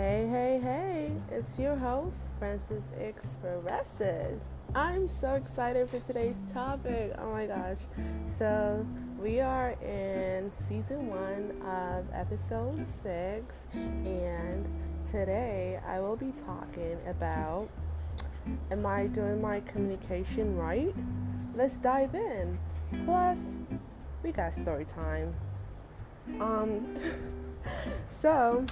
Hey, hey, hey, it's your host, Francis Expresses. I'm so excited for today's topic. Oh my gosh. So, we are in season one of episode six, and today I will be talking about Am I doing my communication right? Let's dive in. Plus, we got story time. Um, so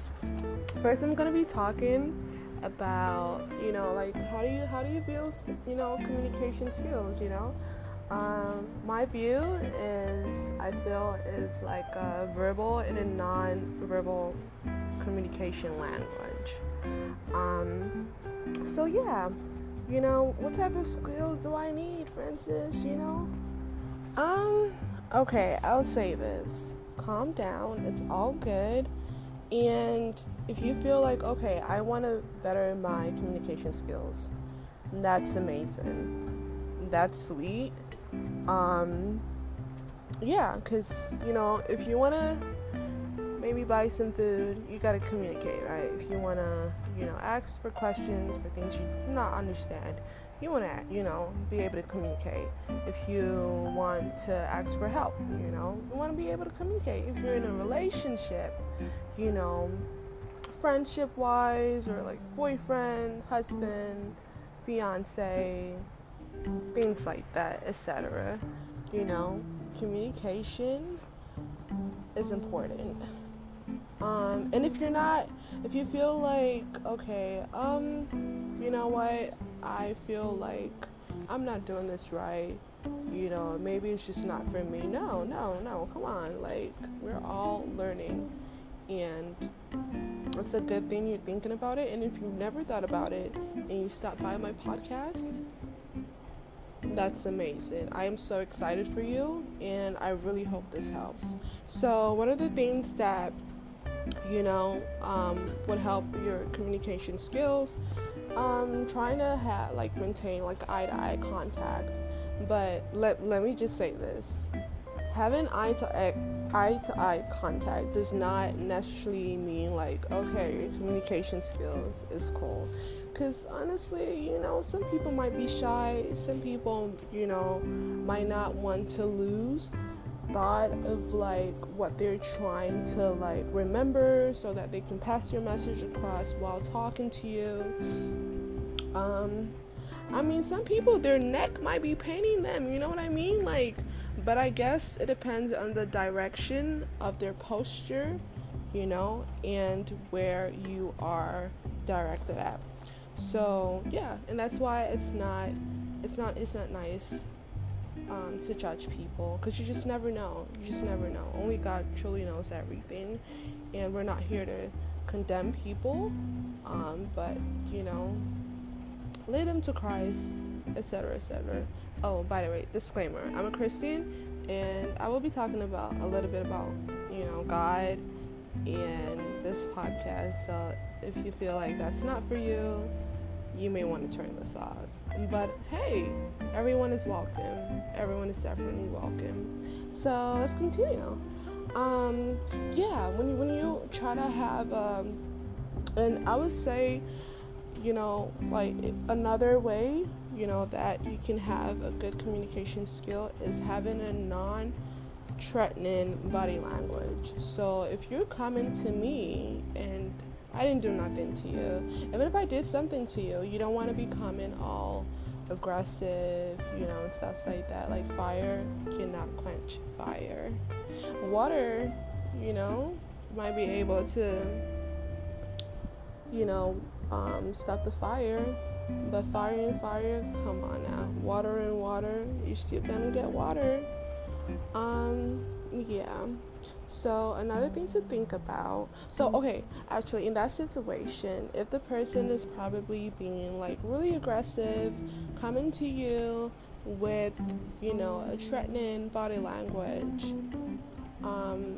first I'm gonna be talking about you know like how do you how do you build you know communication skills you know? Um, my view is I feel is like a verbal and a non-verbal communication language. Um, so yeah you know what type of skills do I need Francis you know? Um okay I'll say this. Calm down it's all good and if you feel like, okay, I want to better my communication skills, that's amazing. That's sweet. Um, yeah, because, you know, if you want to maybe buy some food, you got to communicate, right? If you want to, you know, ask for questions for things you do not understand, you want to, you know, be able to communicate. If you want to ask for help, you know, you want to be able to communicate. If you're in a relationship, you know, friendship wise or like boyfriend, husband, fiance, things like that, etc. You know, communication is important. Um, and if you're not, if you feel like, okay, um, you know what, I feel like I'm not doing this right, you know, maybe it's just not for me. No, no, no, come on. Like, we're all learning. And it's a good thing you're thinking about it. And if you've never thought about it and you stop by my podcast, that's amazing. I am so excited for you and I really hope this helps. So, one of the things that you know um, would help your communication skills um, trying to have like maintain like eye to eye contact but let, let me just say this. Having eye to eye, eye to eye contact does not necessarily mean like okay your communication skills is cool. Because honestly you know some people might be shy some people you know might not want to lose thought of like what they're trying to like remember so that they can pass your message across while talking to you um i mean some people their neck might be paining them you know what i mean like but i guess it depends on the direction of their posture you know and where you are directed at so yeah and that's why it's not it's not it's not nice um, to judge people because you just never know. You just never know. Only God truly knows everything, and we're not here to condemn people, um, but you know, lead them to Christ, etc., etc. Oh, by the way, disclaimer: I'm a Christian, and I will be talking about a little bit about you know God and this podcast. So if you feel like that's not for you, you may want to turn this off. But hey, everyone is welcome. Everyone is definitely welcome. So let's continue. Um, yeah, when you, when you try to have, um, and I would say, you know, like another way, you know, that you can have a good communication skill is having a non threatening body language. So if you're coming to me and I didn't do nothing to you. Even if I did something to you, you don't want to becoming all aggressive, you know, and stuff like that. Like fire cannot quench fire. Water, you know, might be able to, you know, um, stop the fire. But fire and fire, come on now. Water and water, you still gonna get water. Um, yeah. So another thing to think about. So okay, actually in that situation, if the person is probably being like really aggressive, coming to you with, you know, a threatening body language, um,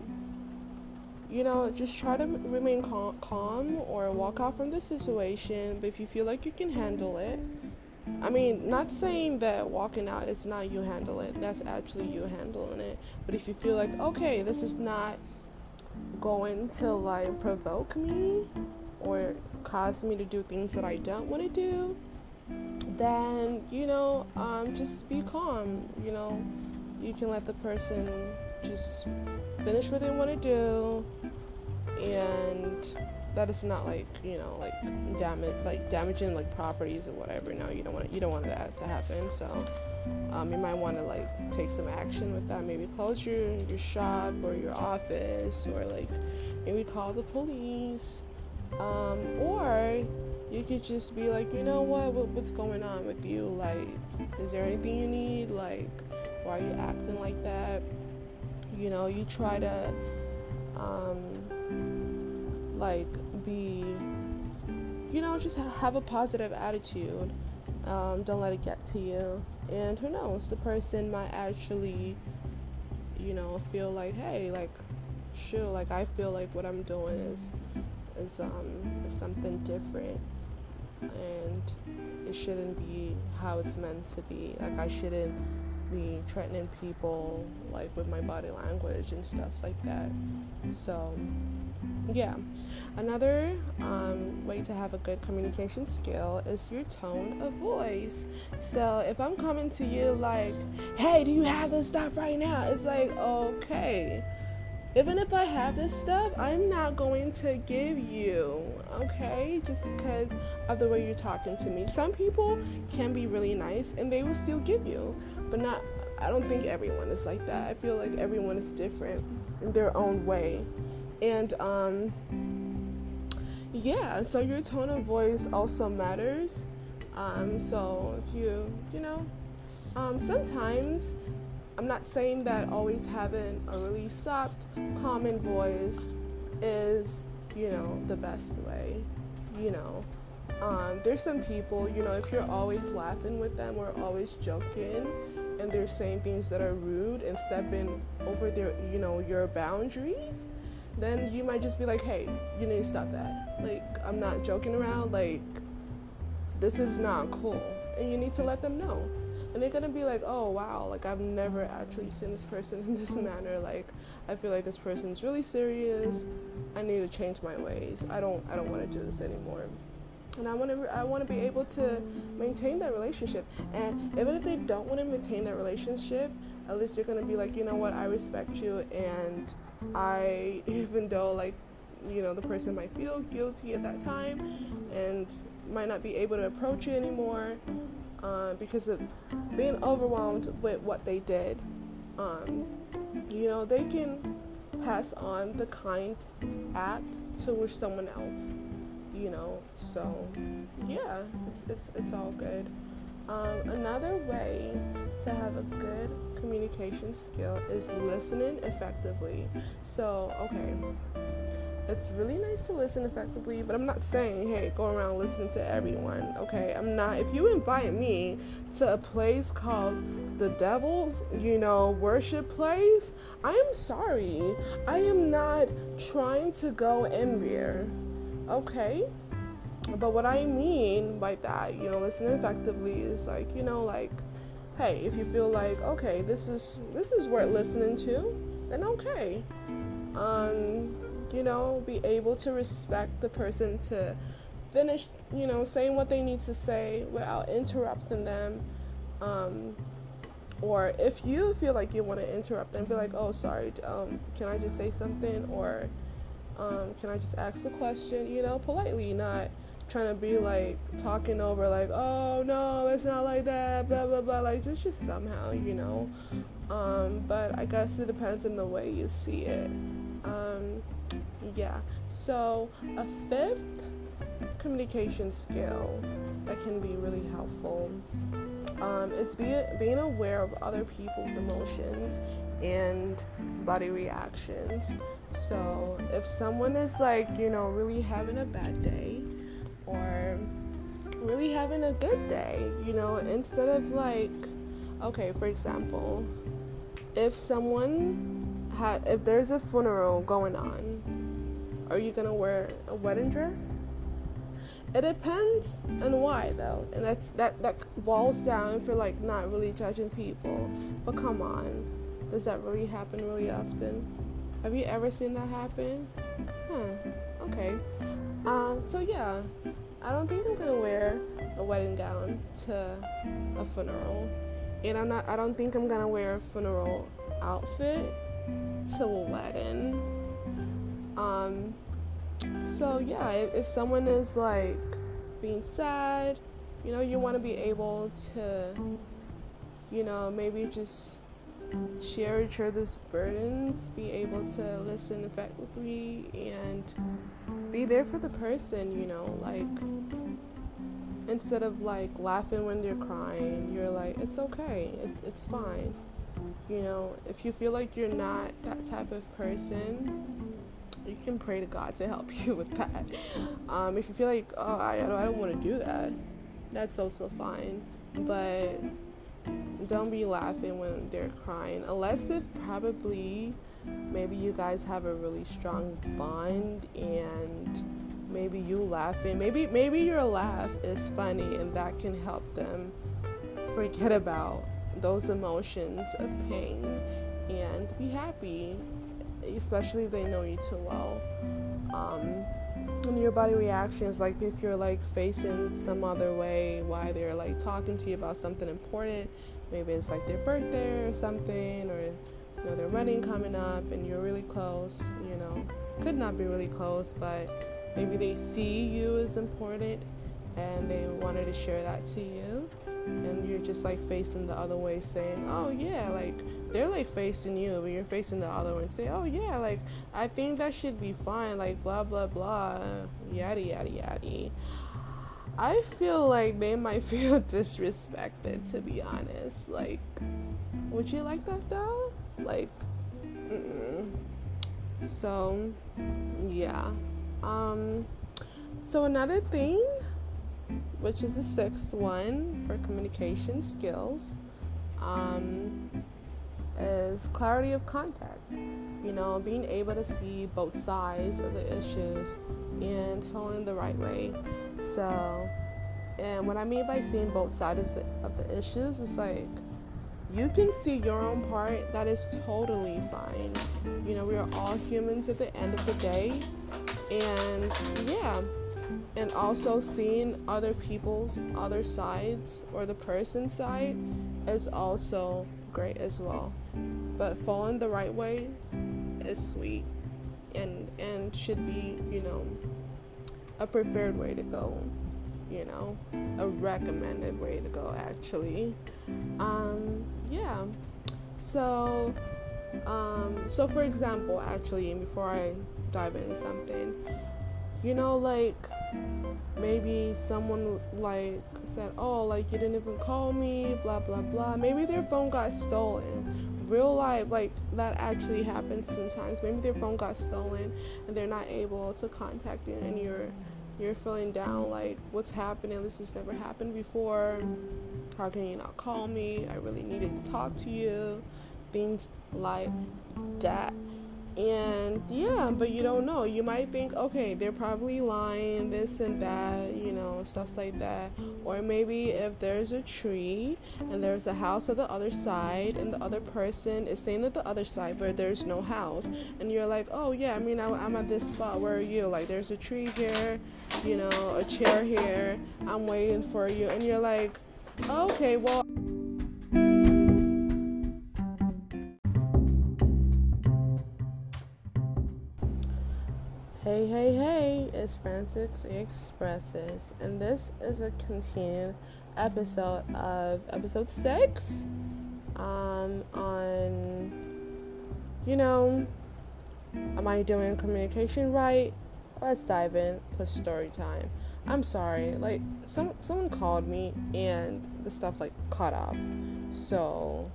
you know, just try to remain cal- calm or walk out from the situation. But if you feel like you can handle it, I mean, not saying that walking out is not you handle it. That's actually you handling it. But if you feel like, okay, this is not going to like provoke me, or cause me to do things that I don't want to do, then you know, um, just be calm. You know, you can let the person just finish what they want to do, and that is not like you know like damage like damaging like properties or whatever. No, you don't want you don't want that to happen. So um, you might want to like take some action with that. Maybe close your your shop or your office, or like maybe call the police, um, or you could just be like, you know what, what, what's going on with you? Like, is there anything you need? Like, why are you acting like that? You know, you try to, um, like, be, you know, just have a positive attitude. Um, don't let it get to you. And who knows, the person might actually, you know, feel like, hey, like, sure, like I feel like what I'm doing is is um is something different and it shouldn't be how it's meant to be. Like I shouldn't threatening people like with my body language and stuff like that. So yeah. Another um, way to have a good communication skill is your tone of voice. So if I'm coming to you like, hey, do you have this stuff right now? It's like, okay even if I have this stuff, I'm not going to give you, okay? Just because of the way you're talking to me. Some people can be really nice and they will still give you, but not, I don't think everyone is like that. I feel like everyone is different in their own way. And, um, yeah, so your tone of voice also matters. Um, so if you, you know, um, sometimes I'm not saying that always having a really soft, common voice is, you know, the best way. You know, um, there's some people, you know, if you're always laughing with them or always joking, and they're saying things that are rude and stepping over their, you know, your boundaries, then you might just be like, hey, you need to stop that. Like, I'm not joking around. Like, this is not cool, and you need to let them know and they're gonna be like, oh wow, like I've never actually seen this person in this manner. Like I feel like this person's really serious. I need to change my ways. I don't I don't want to do this anymore. And I want to I want to be able to maintain that relationship. And even if they don't want to maintain that relationship, at least you're gonna be like, you know what, I respect you, and I even though like you know the person might feel guilty at that time and might not be able to approach you anymore uh, because of being overwhelmed with what they did. Um, you know, they can pass on the kind act to someone else. You know, so yeah, it's it's it's all good. Um, another way to have a good communication skill is listening effectively. So, okay, it's really nice to listen effectively, but I'm not saying, hey, go around listening to everyone, okay? I'm not. If you invite me to a place called the Devil's, you know, worship place, I am sorry. I am not trying to go in there, okay? But what I mean by that, you know, listening effectively is like, you know, like, hey, if you feel like, okay, this is this is worth listening to, then okay. Um, you know, be able to respect the person to finish, you know, saying what they need to say without interrupting them. Um, or if you feel like you want to interrupt them, be like, oh, sorry, um, can I just say something? Or um, can I just ask the question, you know, politely, not trying to be like talking over, like, oh, no, it's not like that, blah, blah, blah. Like, just, just somehow, you know. Um, but I guess it depends on the way you see it. Um, yeah. So, a fifth communication skill that can be really helpful um, it's being being aware of other people's emotions and body reactions. So, if someone is like, you know, really having a bad day or really having a good day, you know, instead of like, okay, for example, if someone had, if there's a funeral going on are you gonna wear a wedding dress? It depends on why though, and that's that that boils down for like not really judging people. But come on, does that really happen really often? Have you ever seen that happen? huh, okay. Um, so yeah, I don't think I'm gonna wear a wedding gown to a funeral, and I'm not. I don't think I'm gonna wear a funeral outfit to a wedding. Um, so yeah, if, if someone is like being sad, you know, you want to be able to, you know, maybe just share each other's burdens, be able to listen effectively, and be there for the person, you know, like instead of like laughing when they're crying, you're like, it's okay, it's, it's fine. You know, if you feel like you're not that type of person, you can pray to God to help you with that. Um, if you feel like, oh, I, I don't, I don't want to do that, that's also fine. But don't be laughing when they're crying, unless if probably maybe you guys have a really strong bond and maybe you laughing. Maybe maybe your laugh is funny and that can help them forget about those emotions of pain and be happy especially if they know you too well. Um, and your body reactions like if you're like facing some other way why they're like talking to you about something important maybe it's like their birthday or something or you know their wedding coming up and you're really close you know could not be really close but maybe they see you as important and they wanted to share that to you. And you're just like facing the other way saying oh yeah like they're like facing you but you're facing the other and say oh yeah like i think that should be fine like blah blah blah yada yada yada i feel like they might feel disrespected to be honest. Like would you like that though? Like mm-mm. so yeah. Um so another thing which is the sixth one for communication skills, um, is clarity of contact. You know, being able to see both sides of the issues and feeling the right way. So, and what I mean by seeing both sides of the, of the issues is like you can see your own part, that is totally fine. You know, we are all humans at the end of the day. And yeah, and also seeing other people's other sides or the person's side is also great as well. But falling the right way is sweet and and should be, you know, a preferred way to go, you know, a recommended way to go actually. Um yeah. So um so for example, actually before I dive into something, you know like maybe someone like said oh like you didn't even call me blah blah blah. Maybe their phone got stolen. Real life like that actually happens sometimes. Maybe their phone got stolen and they're not able to contact you and you're you're feeling down like what's happening? This has never happened before. How can you not call me? I really needed to talk to you. Things like that and yeah, but you don't know. You might think, okay, they're probably lying, this and that, you know, stuff like that. Or maybe if there's a tree and there's a house at the other side, and the other person is staying at the other side, but there's no house, and you're like, oh yeah, I mean, I, I'm at this spot. Where you? Like, there's a tree here, you know, a chair here. I'm waiting for you, and you're like, okay, well. It's Francis Expresses, and this is a continued episode of episode six um, on, you know, am I doing communication right? Let's dive in, put story time. I'm sorry, like, some someone called me and the stuff like cut off, so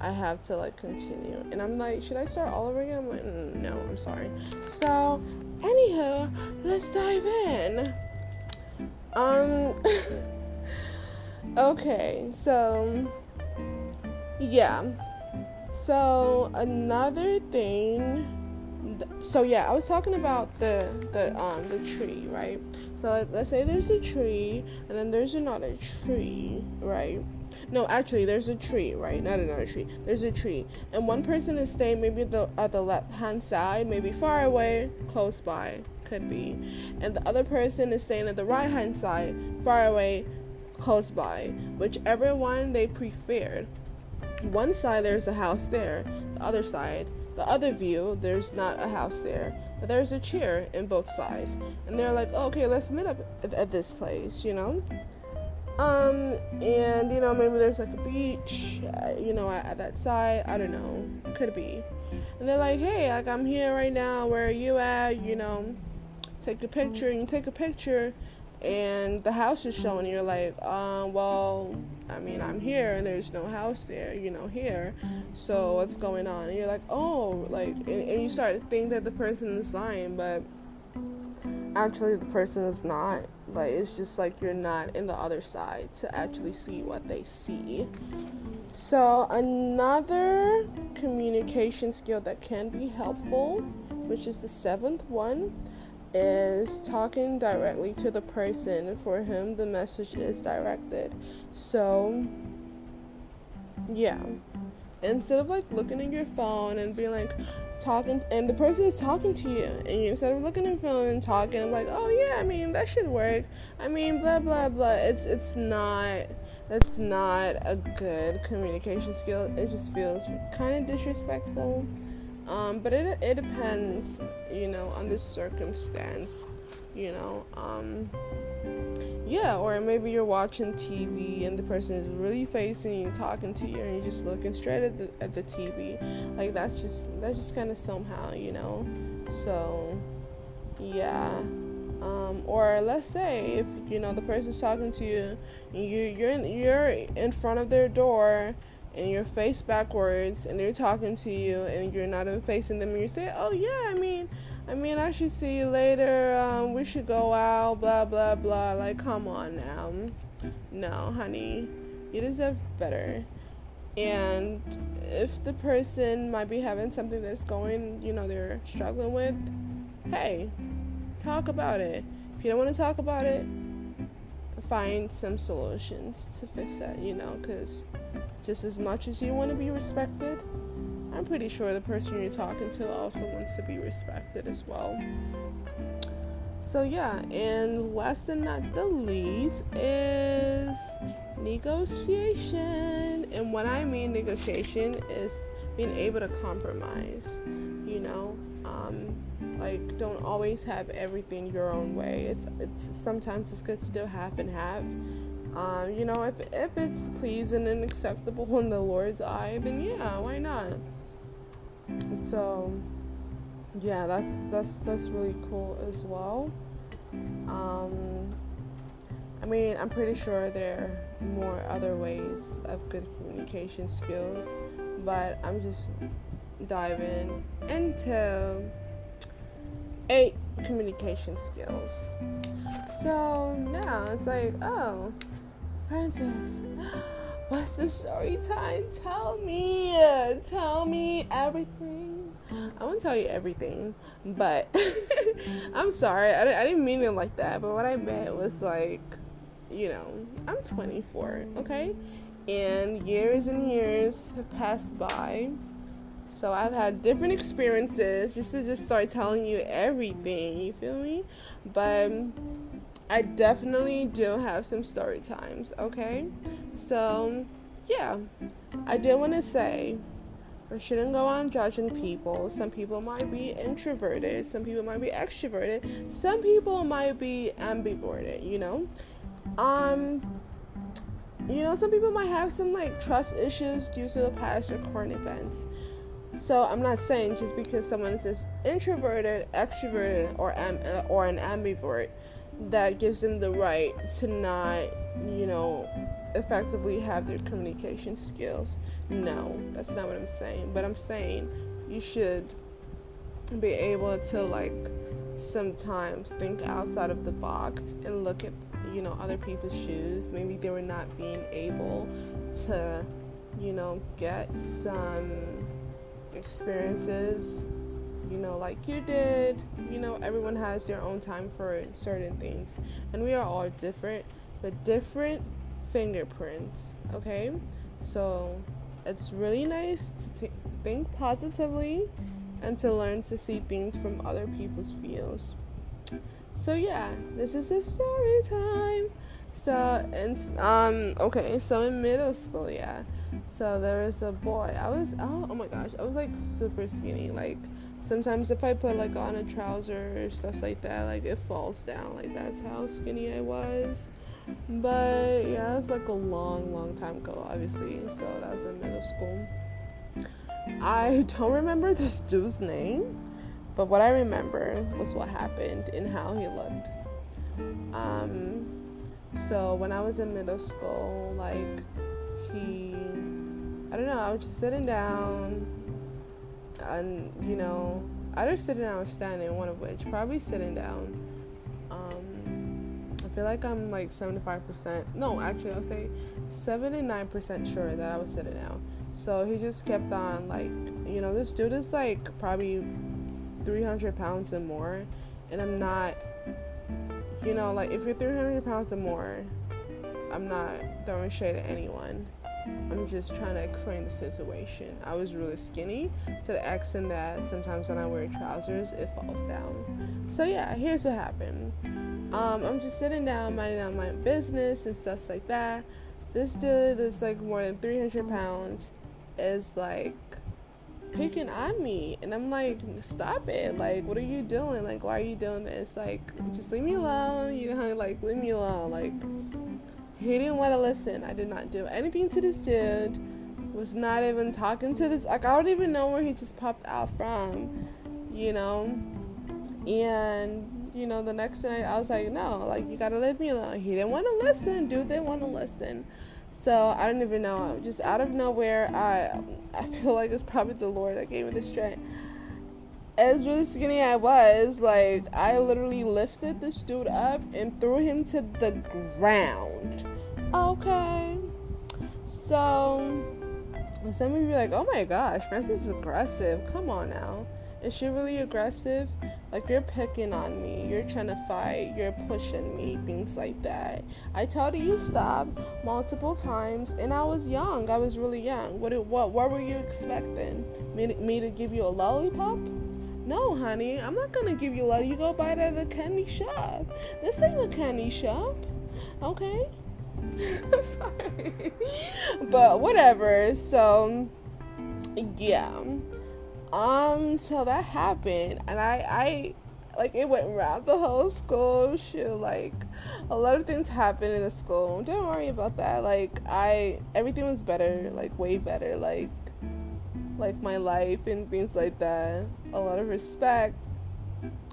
I have to like continue. And I'm like, should I start all over again? I'm like, mm, no, I'm sorry. So, anywho, let's dive in. Um, okay, so yeah. So another thing. So yeah, I was talking about the the um the tree, right? So let's say there's a tree, and then there's another tree, right? No, actually, there's a tree, right? Not another tree. There's a tree, and one person is staying maybe the at the left hand side, maybe far away, close by, could be, and the other person is staying at the right hand side, far away, close by, whichever one they preferred. One side there's a house there, the other side, the other view, there's not a house there, but there's a chair in both sides, and they're like, oh, okay, let's meet up at, at this place, you know. Um, and you know, maybe there's like a beach, uh, you know, at, at, that side. I don't know, could be. And they're like, hey, like I'm here right now. Where are you at? You know, take a picture. And you take a picture, and the house is showing. You're like, uh, well, I mean, I'm here, and there's no house there. You know, here. So what's going on? And you're like, oh, like, and, and you start to think that the person is lying, but actually the person is not like it's just like you're not in the other side to actually see what they see. So another communication skill that can be helpful which is the seventh one is talking directly to the person for whom the message is directed. So yeah instead of like looking at your phone and being like talking and the person is talking to you and you, instead of looking at the phone and talking I'm like oh yeah i mean that should work. I mean blah blah blah. It's it's not that's not a good communication skill. It just feels kind of disrespectful. Um, but it, it depends you know on the circumstance you know um, yeah, or maybe you're watching TV and the person is really facing you, talking to you, and you're just looking straight at the at the TV. Like that's just that's just kind of somehow, you know. So, yeah. Um, or let's say if you know the person's talking to you, and you you're in, you're in front of their door and you're face backwards and they're talking to you and you're not even facing them and you say, "Oh yeah, I mean." I mean, I should see you later. Um, we should go out, blah, blah, blah. Like, come on now. No, honey. You deserve better. And if the person might be having something that's going, you know, they're struggling with, hey, talk about it. If you don't want to talk about it, find some solutions to fix that, you know, because just as much as you want to be respected, I'm pretty sure the person you're talking to also wants to be respected as well. So, yeah, and last but not the least is negotiation. And what I mean negotiation is being able to compromise, you know, um, like don't always have everything your own way. It's it's sometimes it's good to do half and half. Um, you know, if if it's pleasing and acceptable in the Lord's eye, then yeah, why not? So yeah that's that's that's really cool as well um, i mean i'm pretty sure there are more other ways of good communication skills but i'm just diving into eight communication skills so now it's like oh francis What's the story time? Tell me. Tell me everything. I want to tell you everything, but I'm sorry. I, I didn't mean it like that. But what I meant was like, you know, I'm 24, okay? And years and years have passed by. So I've had different experiences just to just start telling you everything. You feel me? But I definitely do have some story times, okay? So, yeah, I did want to say I shouldn't go on judging people. Some people might be introverted, some people might be extroverted, some people might be ambiverted, you know? Um, you know, some people might have some like trust issues due to the past or current events. So I'm not saying just because someone is introverted, extroverted, or am- or an ambivert that gives them the right to not, you know, effectively have their communication skills. No, that's not what I'm saying. But I'm saying you should be able to like sometimes think outside of the box and look at you know other people's shoes maybe they were not being able to you know get some experiences you know, like you did. You know, everyone has their own time for certain things, and we are all different, but different fingerprints. Okay, so it's really nice to t- think positively and to learn to see things from other people's views. So yeah, this is a story time. So and um okay, so in middle school, yeah. So there was a boy. I was oh, oh my gosh, I was like super skinny. Like sometimes if I put like on a trouser or stuff like that, like it falls down. Like that's how skinny I was. But yeah, it was like a long, long time ago, obviously. So that was in middle school. I don't remember this dude's name, but what I remember was what happened and how he looked. Um, so when I was in middle school, like he, I don't know, I was just sitting down, and you know, either sitting down or standing, one of which, probably sitting down. I feel like I'm like 75%. No, actually, I'll say 79% sure that I was sitting down. So he just kept on like, you know, this dude is like probably 300 pounds and more, and I'm not, you know, like if you're 300 pounds and more, I'm not throwing shade at anyone. I'm just trying to explain the situation. I was really skinny to the extent that sometimes when I wear trousers, it falls down. So yeah, here's what happened. Um, I'm just sitting down, minding on my business and stuff like that. This dude that's like more than 300 pounds is like picking on me. And i'm like stop it. Like what are you doing? Like why are you doing this? Like just leave me alone you know? Like leave me alone. Like he didn't want to listen. I did not do anything to this dude. Was not even talking to this like i don't even know where he just popped out from you know? And you know the next night i was like no like you gotta leave me alone he didn't want to listen dude didn't want to listen so I don't even know. Just out of nowhere, I I feel like it's probably the Lord that gave me the strength. As really skinny I was, like I literally lifted this dude up and threw him to the ground. Okay. So some of you are like, oh my gosh, Francis is aggressive. Come on now. Is she really aggressive? Like you're picking on me, you're trying to fight, you're pushing me, things like that. I told you stop multiple times, and I was young. I was really young. What what what were you expecting? Me to, me to give you a lollipop? No, honey, I'm not gonna give you a lollipop. You go buy it at a candy shop. This ain't a candy shop, okay? I'm sorry, but whatever. So, yeah um, so that happened, and I, I, like, it went around the whole school. Shit, like, a lot of things happened in the school. Don't worry about that. Like, I, everything was better, like, way better. Like, like my life and things like that. A lot of respect,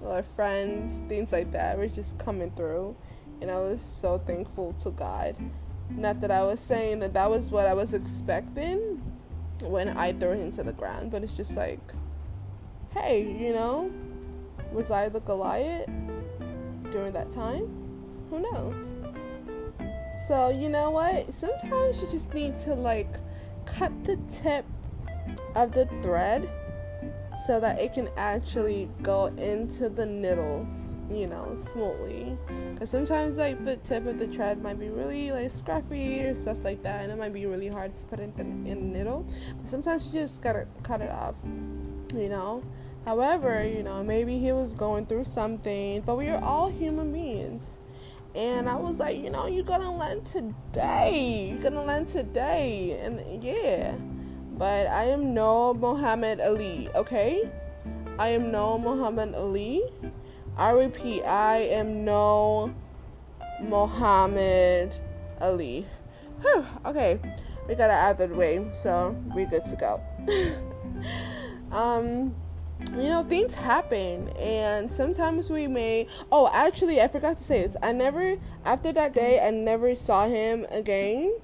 a lot of friends, things like that were just coming through, and I was so thankful to God. Not that I was saying that that was what I was expecting, when I throw him to the ground, but it's just like, hey, you know, was I the Goliath during that time? Who knows? So, you know what? Sometimes you just need to like cut the tip of the thread so that it can actually go into the needles you know, smoothly. Because sometimes, like, the tip of the thread might be really, like, scruffy or stuff like that, and it might be really hard to put in the, in the needle. But sometimes you just gotta cut it off, you know? However, you know, maybe he was going through something, but we are all human beings. And I was like, you know, you're gonna learn today. You're gonna learn today. And yeah. But I am no Muhammad Ali, okay? I am no Muhammad Ali. I repeat, I am no Muhammad Ali. Whew, okay, we got it out of the way, so we're good to go. um, you know, things happen, and sometimes we may. Oh, actually, I forgot to say this. I never, after that day, I never saw him again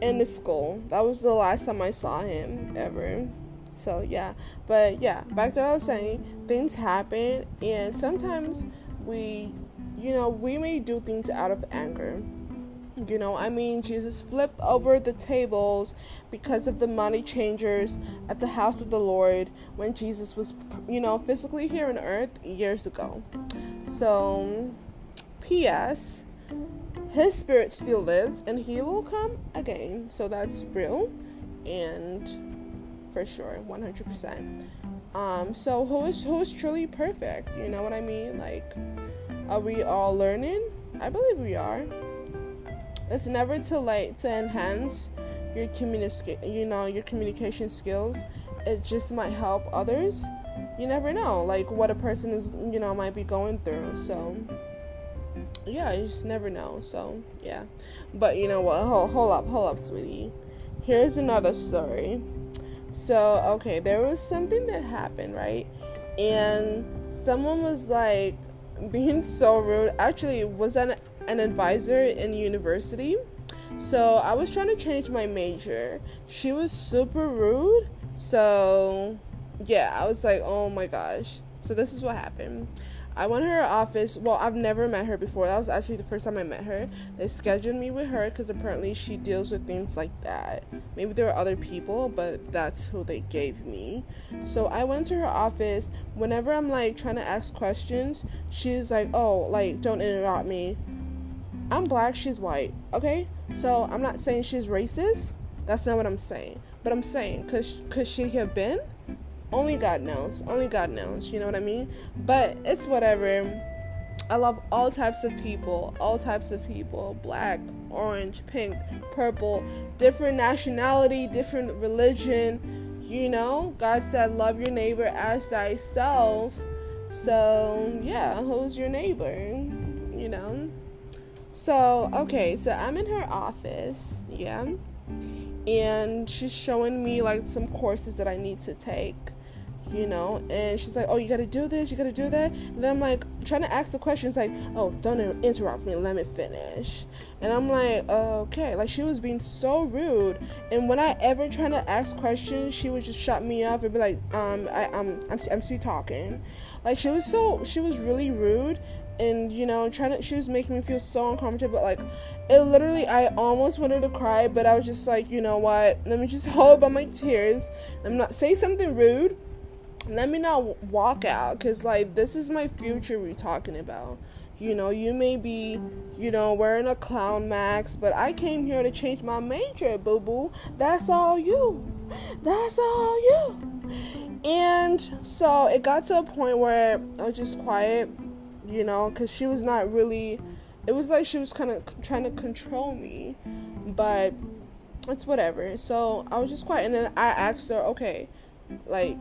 in the school. That was the last time I saw him ever. So yeah, but yeah, back to what I was saying. Things happen, and sometimes we, you know, we may do things out of anger. You know, I mean, Jesus flipped over the tables because of the money changers at the house of the Lord when Jesus was, you know, physically here on earth years ago. So, P.S. his spirit still lives and he will come again. So that's real and for sure, 100%. Um, so who is who is truly perfect? You know what I mean? Like, are we all learning? I believe we are. It's never too late to enhance your communication, you know, your communication skills. It just might help others. You never know, like what a person is, you know, might be going through. So, yeah, you just never know. So, yeah. But you know what? Hold, hold up, hold up, sweetie. Here's another story. So, okay, there was something that happened, right? And someone was like being so rude. Actually, was an an advisor in university. So, I was trying to change my major. She was super rude. So, yeah, I was like, "Oh my gosh." So, this is what happened. I went to her office. Well, I've never met her before. That was actually the first time I met her. They scheduled me with her because apparently she deals with things like that. Maybe there were other people, but that's who they gave me. So I went to her office. Whenever I'm like trying to ask questions, she's like, "Oh, like don't interrupt me." I'm black. She's white. Okay, so I'm not saying she's racist. That's not what I'm saying. But I'm saying, cause she have been only God knows. Only God knows. You know what I mean? But it's whatever. I love all types of people, all types of people black, orange, pink, purple, different nationality, different religion. You know, God said, Love your neighbor as thyself. So, yeah, who's your neighbor? You know? So, okay, so I'm in her office, yeah, and she's showing me like some courses that I need to take you know? And she's like oh you gotta do this you gotta do that. And then i'm like trying to ask the questions like oh don't interrupt me let me finish. And i'm like okay. Like she was being so rude. And when i ever trying to ask questions she would just shut me off and be like um I, I'm, I'm i'm still talking. Like she was so she was really rude and you know trying to she was making me feel so uncomfortable But like it literally i almost wanted to cry but i was just like you know what? Let me just hold by my tears. I'm not say something rude let me not walk out because like this is my future we're talking about. You know you may be you know wearing a clown mask but i came here to change my major boo boo that's all you. That's all you. And so it got to a point where i was just quiet you know because she was not really it was like she was kind of trying to control me but it's whatever. So i was just quiet and then i asked her okay like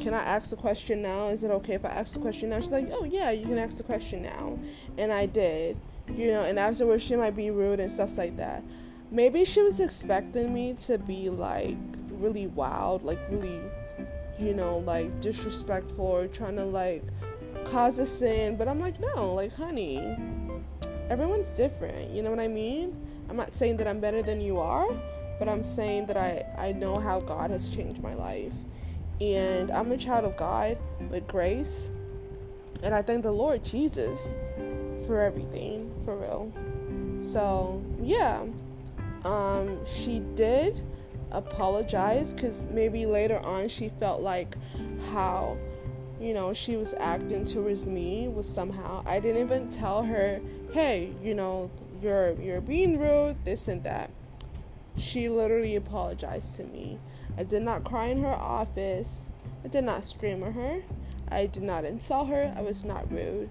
can I ask the question now? Is it okay if I ask the question now? She's like, oh yeah, you can ask the question now. And I did, you know, and afterwards she might be rude and stuff like that. Maybe she was expecting me to be like really wild, like really, you know, like disrespectful or trying to like cause a sin. But I'm like, no, like, honey, everyone's different. You know what I mean? I'm not saying that I'm better than you are, but I'm saying that I, I know how God has changed my life and I'm a child of God with grace. And I thank the Lord Jesus for everything, for real. So, yeah. Um, she did apologize because maybe later on she felt like how, you know, she was acting towards me was somehow. I didn't even tell her, hey, you know, you're you're being rude, this and that. She literally apologized to me I did not cry in her office. I did not scream at her. I did not insult her. I was not rude.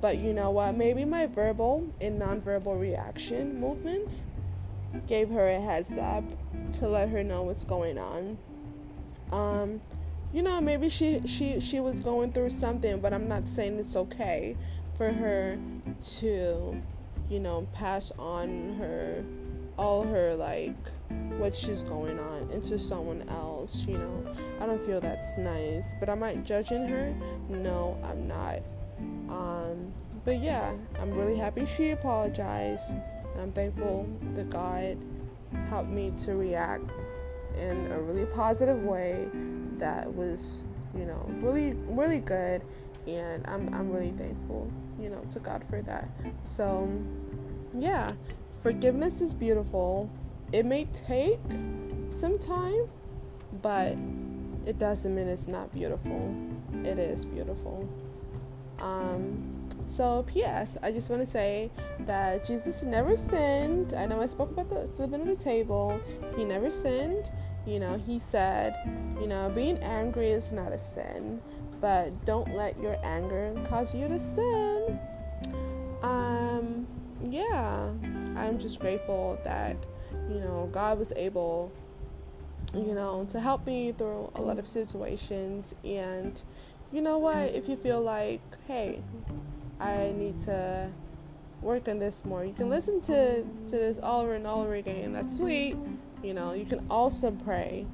But you know what? Maybe my verbal and nonverbal reaction movements gave her a heads up to let her know what's going on. Um, you know, maybe she she she was going through something, but I'm not saying it's okay for her to, you know, pass on her all her like what she's going on into someone else, you know. I don't feel that's nice. But am I judging her? No, I'm not. Um, but yeah, I'm really happy she apologized. And I'm thankful that God helped me to react in a really positive way that was, you know, really, really good. And I'm, I'm really thankful, you know, to God for that. So, yeah, forgiveness is beautiful it may take some time, but it doesn't mean it's not beautiful. It is beautiful. Um, so, P.S. I just want to say that Jesus never sinned. I know I spoke about the flipping of the table. He never sinned. You know, he said, you know, being angry is not a sin, but don't let your anger cause you to sin. Um, yeah, I'm just grateful that, you know, God was able, you know, to help me through a lot of situations. And you know what? If you feel like, hey, I need to work on this more, you can listen to, to this all over and all over again. That's sweet. You know, you can also pray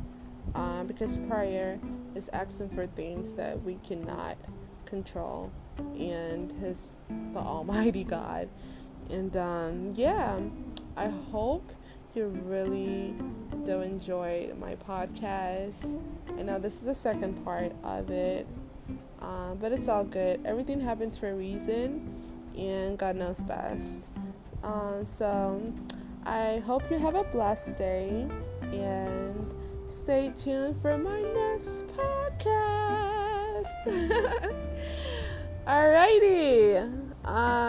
um, because prayer is asking for things that we cannot control and his the almighty god and um, yeah i hope you really do enjoy my podcast. I know this is the second part of it um, but it's all good. Everything happens for a reason and god knows best. Um, so i hope you have a blessed day and stay tuned for my next podcast. Alrighty. Um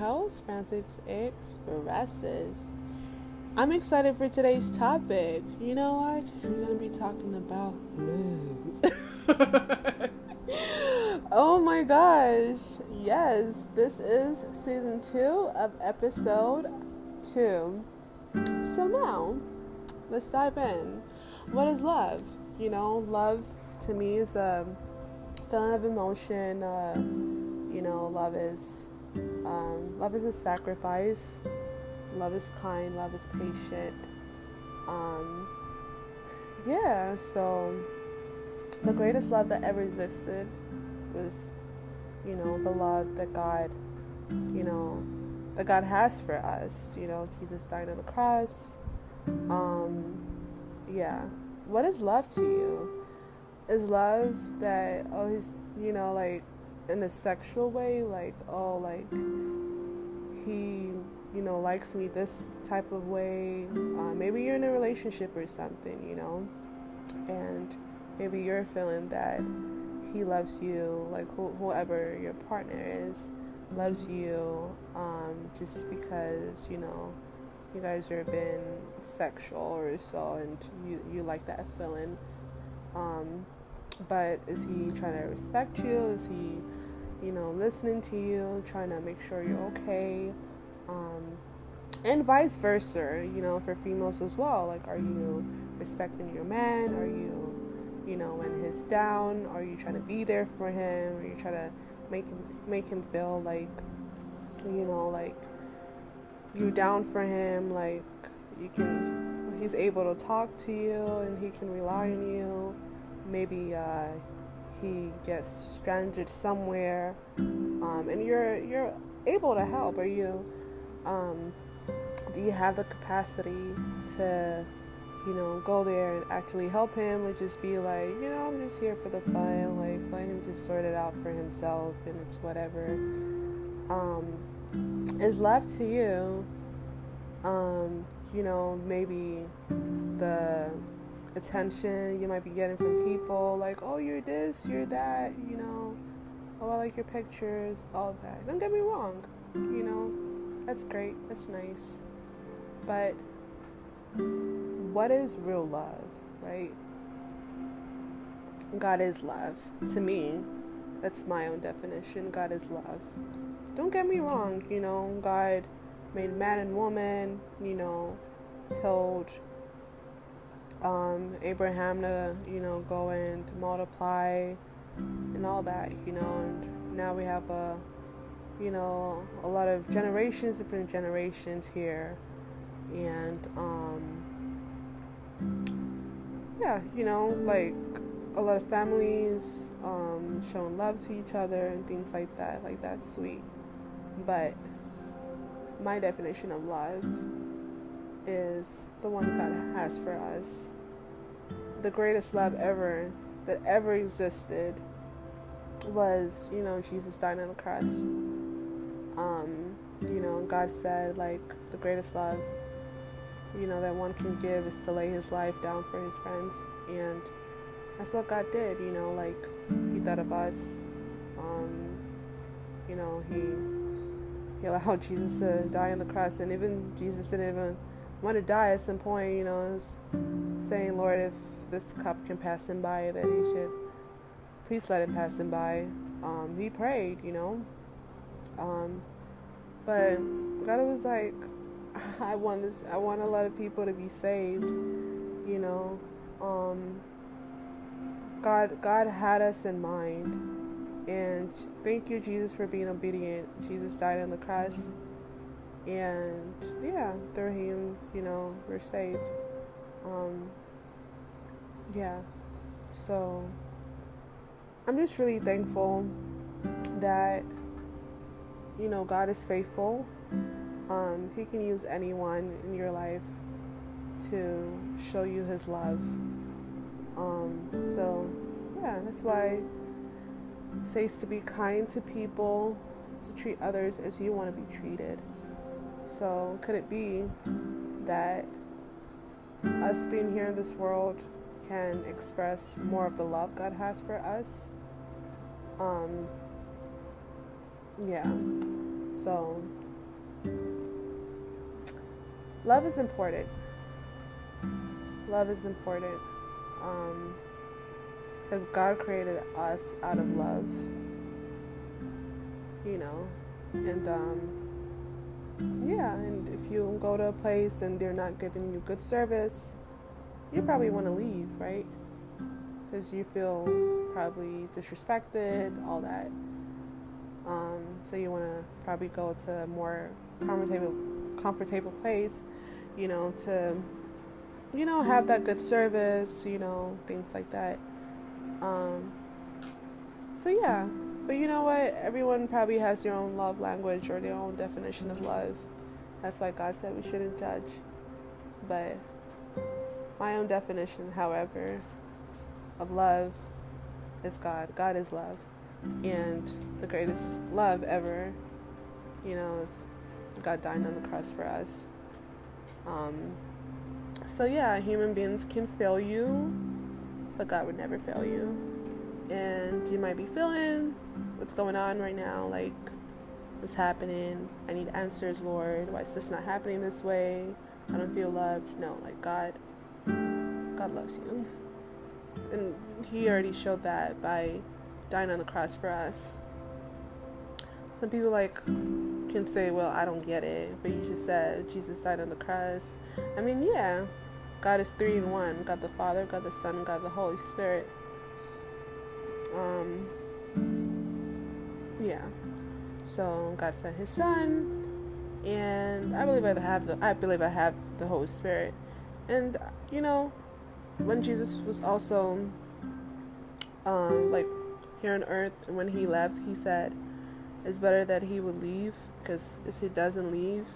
host, Francis Expresses. I'm excited for today's topic. You know what? We're going to be talking about love. Oh my gosh. Yes, this is season two of episode two. So now, let's dive in. What is love? You know, love to me is a feeling of emotion. Uh, you know, love is um, love is a sacrifice. Love is kind. Love is patient. Um, yeah. So the greatest love that ever existed was, you know, the love that God, you know, that God has for us. You know, He's Jesus died on the cross. Um, yeah. What is love to you? Is love that oh he's you know like in a sexual way like oh like he you know likes me this type of way uh, maybe you're in a relationship or something you know and maybe you're feeling that he loves you, like wh- whoever your partner is, loves you um, just because, you know, you guys are being sexual or so and you, you like that feeling. Um, but is he trying to respect you? Is he, you know, listening to you, trying to make sure you're okay? Um, and vice versa, you know, for females as well. Like, are you respecting your man? Are you you know, when he's down? Are you trying to be there for him? Are you trying to make him make him feel like, you know, like you're down for him? Like you can, he's able to talk to you and he can rely on you. Maybe uh, he gets stranded somewhere, um, and you're you're able to help. Are you? Um, do you have the capacity to you know, go there and actually help him or just be like, you know, I'm just here for the fun, like let him just sort it out for himself and it's whatever. Um, is left to you. Um, you know, maybe the attention you might be getting from people, like, oh, you're this, you're that, you know, oh, I like your pictures, all that. Don't get me wrong, you know, that's great, that's nice. But what is real love, right? God is love. To me, that's my own definition. God is love. Don't get me wrong, you know, God made man and woman, you know, told um, Abraham to, you know, go and to multiply and all that, you know, and now we have a, you know, a lot of generations, different generations here, and um, yeah, you know, like a lot of families um, showing love to each other and things like that. Like that's sweet. But my definition of love is the one God has for us. The greatest love ever that ever existed was, you know, Jesus dying on the cross. Um, you know, God said like the greatest love, you know, that one can give is to lay his life down for his friends, and that's what God did. You know, like He thought of us. Um, you know, He He allowed Jesus to die on the cross, and even Jesus didn't even want to die at some point. You know, saying, "Lord, if this cup can pass him by, that He should please let it pass him by." Um, he prayed, you know. Um, but God was like, I want this. I want a lot of people to be saved. You know, um, God, God had us in mind, and thank you, Jesus, for being obedient. Jesus died on the cross, and yeah, through Him, you know, we're saved. Um, yeah, so I'm just really thankful that you know God is faithful um, he can use anyone in your life to show you his love. Um, so, yeah, that's why it says to be kind to people, to treat others as you want to be treated. So, could it be that us being here in this world can express more of the love God has for us? Um, yeah. So, love is important. Love is important. Um, because God created us out of love. You know, and um, yeah, and if you go to a place and they're not giving you good service, you probably want to leave, right? Because you feel probably disrespected, all that. Um, so you want to probably go to a more comfortable comfortable place, you know, to, you know, have that good service, you know, things like that. Um, so yeah, but you know what? Everyone probably has their own love language or their own definition of love. That's why God said we shouldn't judge. But my own definition, however, of love is God. God is love. And the greatest love ever, you know, is God dying on the cross for us. Um, so yeah, human beings can fail you, but God would never fail you. And you might be feeling what's going on right now, like what's happening. I need answers, Lord. Why is this not happening this way? I don't feel loved. No, like God, God loves you, and He already showed that by dying on the cross for us. Some people like can say, well, I don't get it, but you just said Jesus died on the cross. I mean, yeah, God is three in one God the Father, God the Son, God the Holy Spirit. Um, yeah. So God sent His Son, and I believe I have the I believe I have the Holy Spirit, and you know, when Jesus was also um, like here on earth, and when He left, He said, "It's better that He would leave because if he doesn't leave,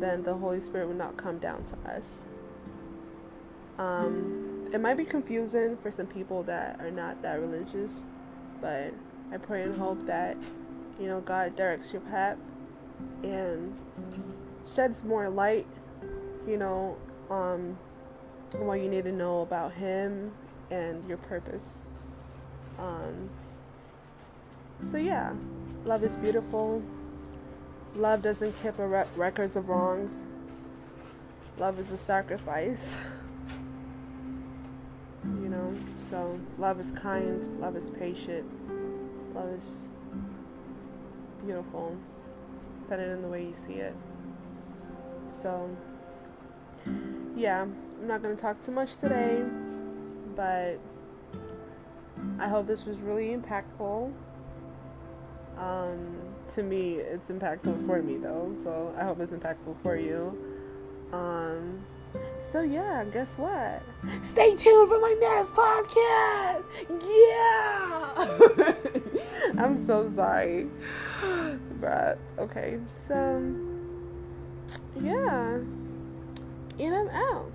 then the Holy Spirit would not come down to us. Um, it might be confusing for some people that are not that religious, but I pray and hope that you know God directs your path and sheds more light, you know, um, on what you need to know about Him and your purpose. Um, so yeah, love is beautiful. Love doesn't keep re- records of wrongs. Love is a sacrifice. So love is kind, love is patient, love is beautiful, depending on the way you see it. So, yeah, I'm not going to talk too much today, but I hope this was really impactful. Um, to me, it's impactful for me though, so I hope it's impactful for you. Um, so yeah, guess what? Stay tuned for my next podcast. Yeah. I'm so sorry, but okay. So yeah, and I'm out.